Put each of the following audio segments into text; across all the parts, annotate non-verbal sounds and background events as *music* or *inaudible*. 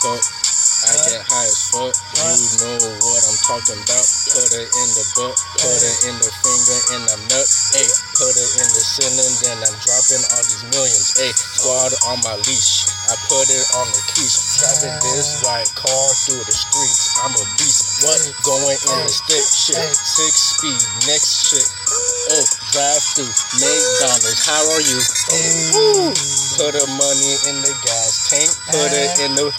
cup. I get high as fuck. You know what I'm talking about. Put it in the butt, put it in the finger, in I'm nut. Hey, put it in the ceiling, then I'm dropping all these millions. Hey, squad on my leash. I put it on the quiche. Driving this white car through the streets. I'm a beast. What? Going in the stick shit. Six speed, next shit. Oh, drive through McDonald's. How are you? Woo. Put the money in the gas tank. Put it in the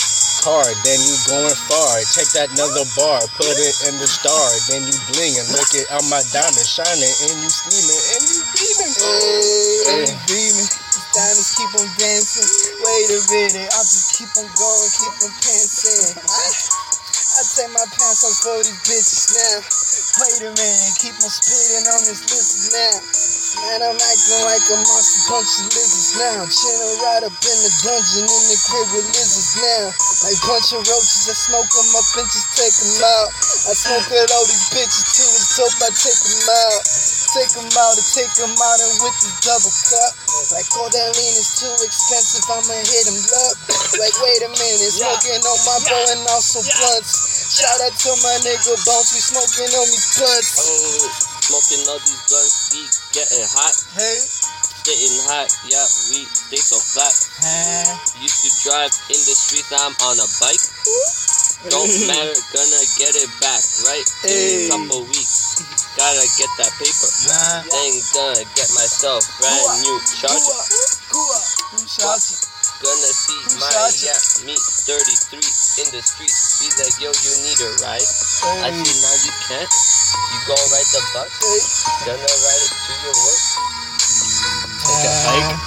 car. Then you going far. Take that another bar. Put it in the star. Then you blinging. Look at all my diamonds shining. And you steaming. And you beaming. Hey, Hey. beaming. Diamonds keep on dancing. Wait a minute, I'll just keep on going, keep on pantsing. I, I take my pants off for these bitches now. Wait a minute, keep on spitting on this list now. Man, I'm acting like a monster, bunch of lizards now. Chilling right up in the dungeon in the crib with lizards now. Like bunch of roaches, I smoke them up and just take them out. I smoke at all these bitches too, it's dope, I take them out. Take them out and take them out and with this double cup. Like all that lean is too expensive, I'ma hit them up. Like wait a minute, smoking on my bow and also blunts. Shout out to my nigga Bones, we smoking on me blunts. Oh, smoking all these blunts, we getting hot, Hey, getting hot, yeah, we stay so flat. huh? Used to drive in the streets, I'm on a bike. Don't matter, gonna get it back, right? In a couple weeks. Gotta get that paper. Nah. Then gonna get myself brand new charger. Shout out. Gonna see my shot you? yeah, me 33 in the street. Be like, yo, you need a ride. I Hey, see now you can't. You go ride the bus. hey. Gonna ride it to your work. Take a hike.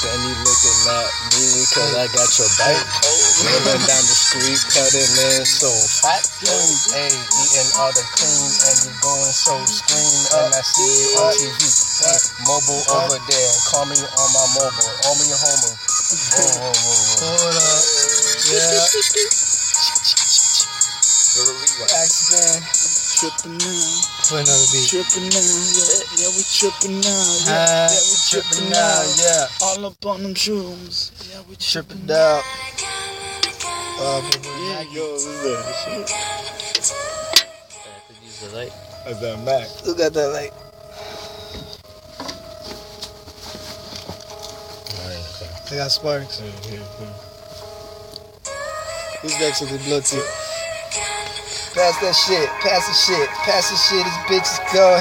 Then you looking at me cause I got your bike. Oh. Rolling down the street, cutting in so fat. Hey, eating all the cream and you going so scream. And I see you on TV. Hey, mobile over there. Call me on my mobile. On me homo. Whoa, whoa, whoa. Hold up. Yeah. Little rewind. Accident. Tripping now, For another beat. tripping now, yeah, yeah, we tripping now, yeah, Uh, yeah, we tripping now, yeah. all up on them shrooms, yeah, we tripping Tripping out. Uh, Yeah, yo, what's that? I could use the light. That's that Mac. Who got that light? I got sparks. Who's next with the blood tip? Pass that shit. Pass the shit. Pass the shit. This bitch is going.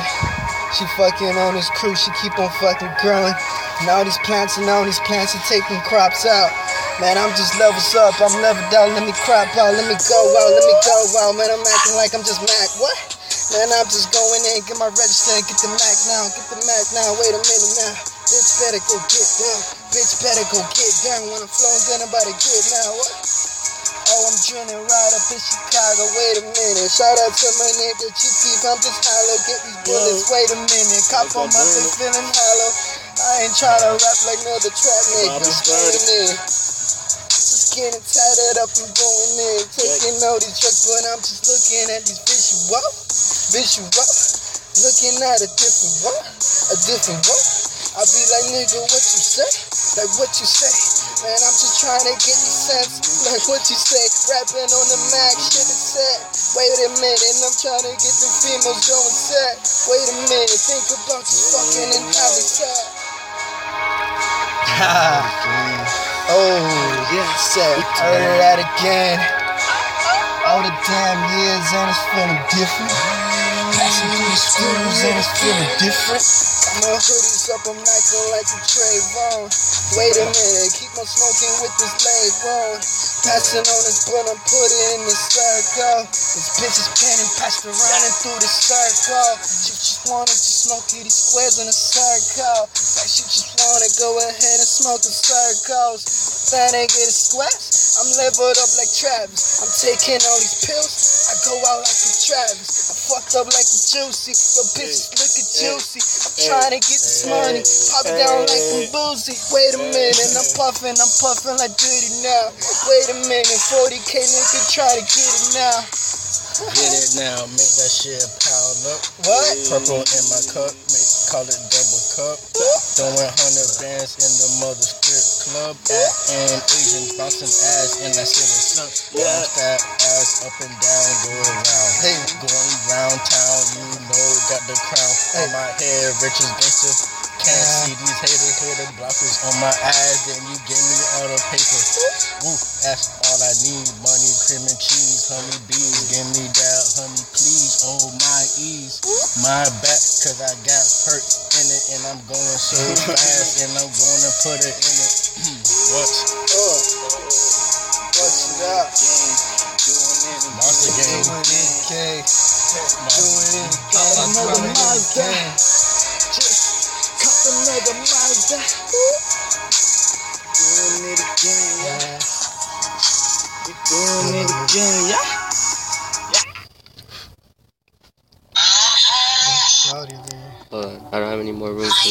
She fucking on this crew. She keep on fucking growing. And all these plants and all these plants are taking crops out. Man, I'm just levels up. I'm leveled out. Let me crop out. Let me go out. Let me go out. Man, I'm acting like I'm just Mac. What? Man, I'm just going in. Get my register and get the Mac now. Get the Mac now. Wait a minute now. Bitch better go get down. Bitch better go get down. When I'm flowing, then I'm about to get now. What? Oh, I'm drilling right up in Chicago. Wait a minute. Shout out to my nigga Chief. I'm just hollow. Get these bullets. Wait a minute. Cop on my thing feeling hollow. I ain't trying to rap like no other trap nigga. Wait a getting tatted up and going in. Taking all these drugs, but I'm just looking at these visual. Visual. Looking at a different what? A different what? I be like, nigga, what you say? Like what you say? Man, I'm just trying to get these sense. Like what you say? Rapping on the Mac, shit is set. Wait a minute, I'm trying to get the females going set. Wait a minute, think about you fucking and how it's set. oh, yeah, set. Heard that again. All the damn years and it's feeling different. Passing through the schools and it's feeling different. My hoodies up, I'm acting like a Trayvon. Wait a minute, keep on smoking with this on. Passing on this blunt, I'm putting in the circle. This bitch is panning, around and through the circle. She just to smoke these squares in a circle. Like she just wanna go ahead and smoke the circles. Then they get a squares. I'm leveled up like Travis. I'm taking all these pills. I go out like a Travis. I fucked up like a Juicy. Your bitches looking juicy. I'm trying to get this money. Pop it down like I'm boozy. Wait a minute, I'm puffing. I'm puffing like Diddy now. Wait a minute, 40k nigga try to get it now. Get it now, make that shit pound up. What? Purple in my cup, make call it double cup. Throwing hundred bands in the mother strip club and bouncing ass and I said what's up. Bounce that ass up and down, go around. Hey. Going round town, you know got the crown Hey. on my head, richest gangster. Can't Yeah. see these haters, hater blockers on my ass, then you gave me all the paper. Woo, that's all I need, money, cream and cheese, honey bees, give me that, honey please, oh my ease, my back, cause I got hurt in it and I'm going so *laughs* fast and I'm gonna put it in it. *clears throat* what? Game. Doing it, gang. Monster Doing it, gang. another Doing it, Mazda. gang. Just cop another Mazda. Doing it again, yeah. Yeah. We doing it again, yeah. Rowdy there. Hold on, I don't have any more room for